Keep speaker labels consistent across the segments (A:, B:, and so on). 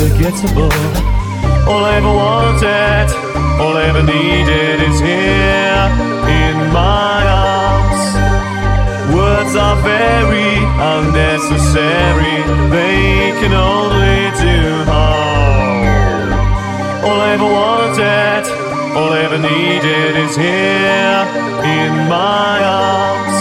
A: unforgettable. All
B: I ever wanted, all I ever needed is here in my arms. Words are very unnecessary, they can
C: only do harm. All I ever wanted, all I ever needed is here in my arms.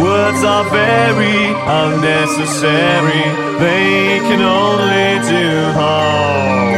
D: Words are very unnecessary they
E: can only do harm.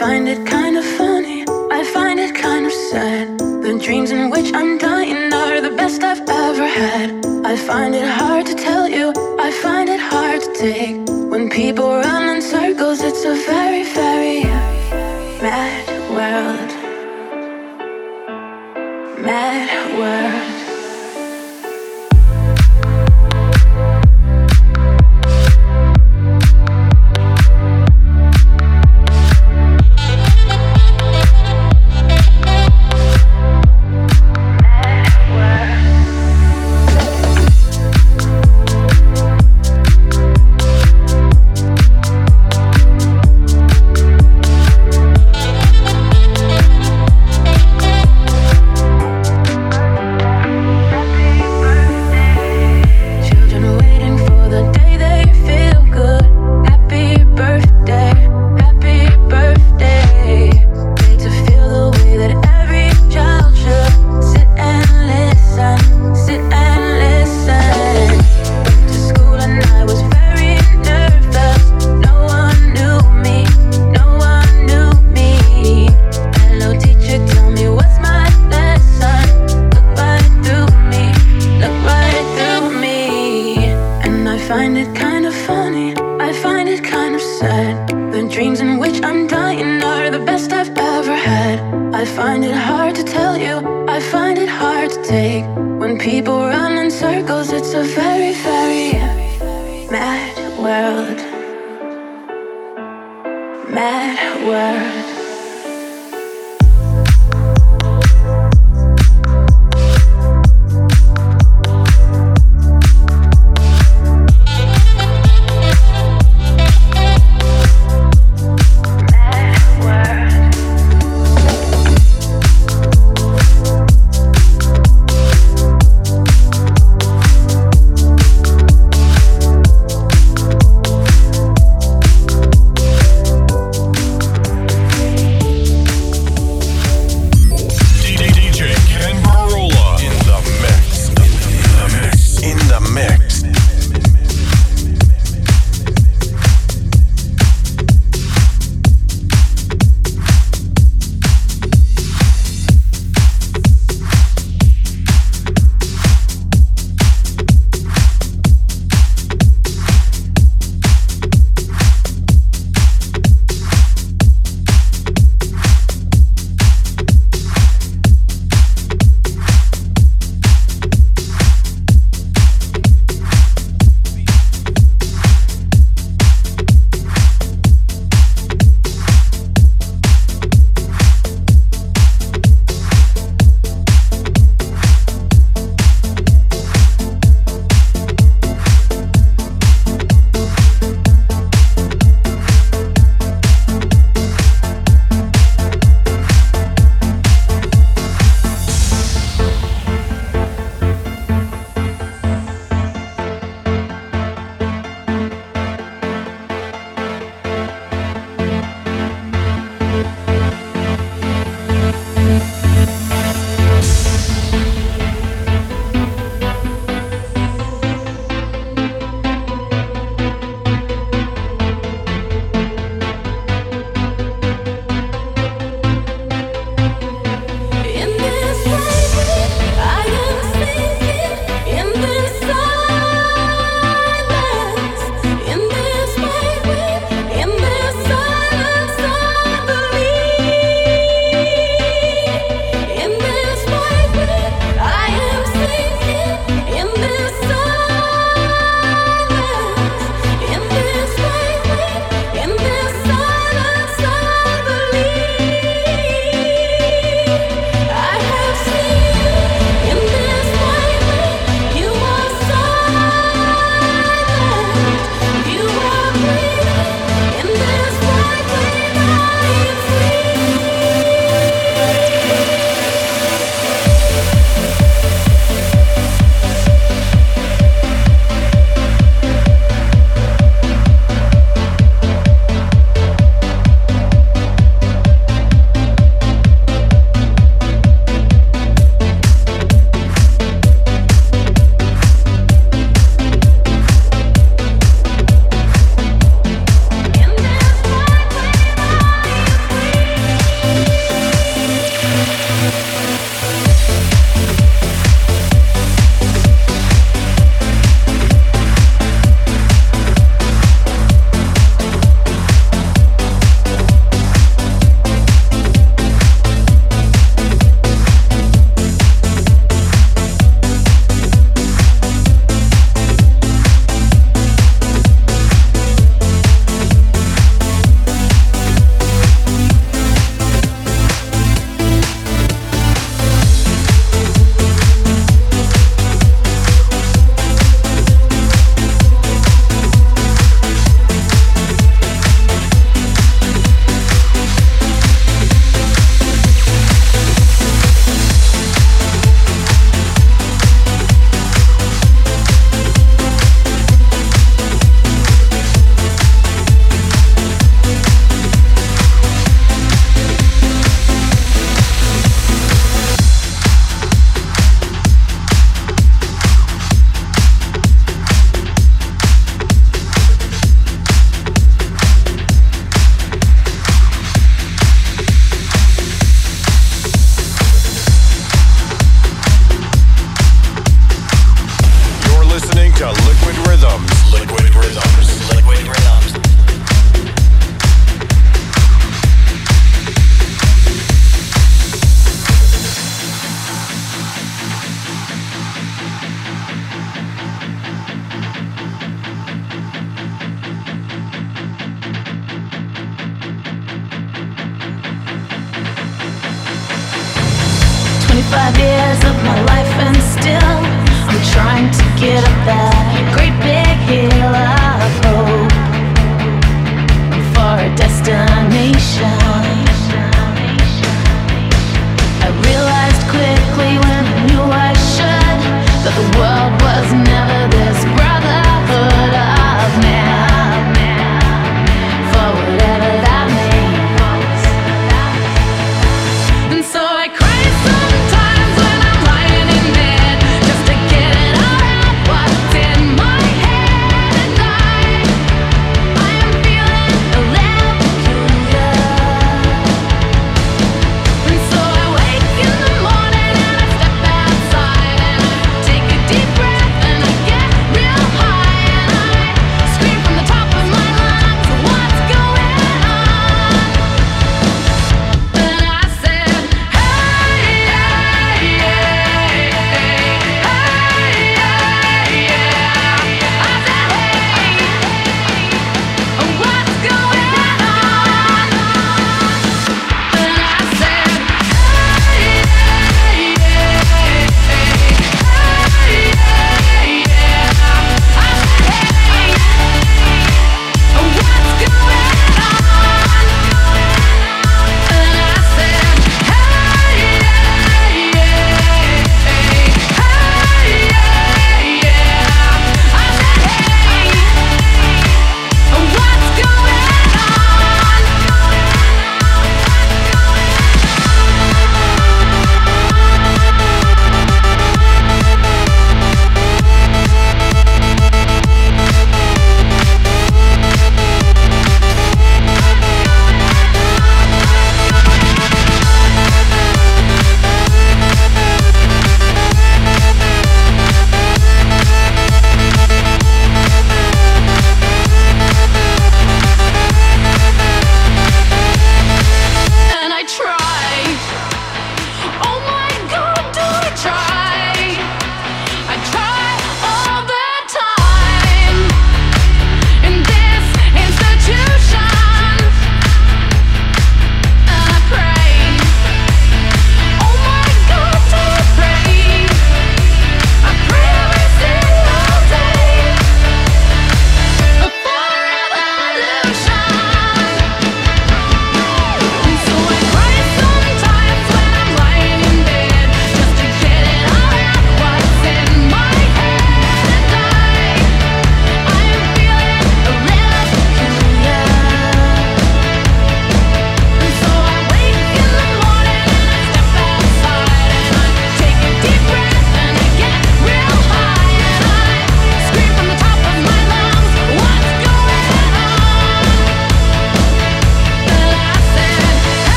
E: find it kind of funny, I find it kind of sad. The
F: dreams in which I'm dying are the best I've ever
G: had. I find it hard to tell you, I find it hard to take. When people run in circles, it's a very, very mad world. Mad world.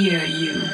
G: Hear you.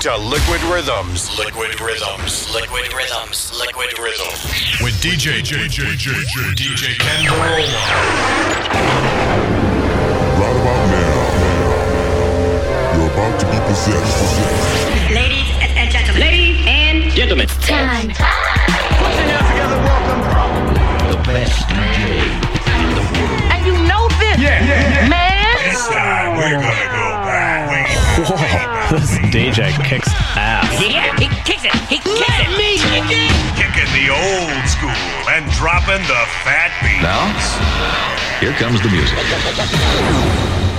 C: to Liquid Rhythms. Liquid Rhythms. Liquid Rhythms. Liquid Rhythms. With DJ JJJJ DJ Ken Right
H: about now, you're about to be possessed.
I: Ladies and gentlemen. Ladies and gentlemen.
A: Time.
J: Put your hands together. Welcome.
K: The best DJ in the world.
L: And you know this.
J: Yeah, yeah, yeah.
L: Man.
M: It's time we're gonna go.
N: Whoa, this DJ kicks ass.
I: Yeah, he kicks it. He kicks Let it. me kick it.
M: Kicking the old school and dropping the fat beat.
K: Now, here comes the music.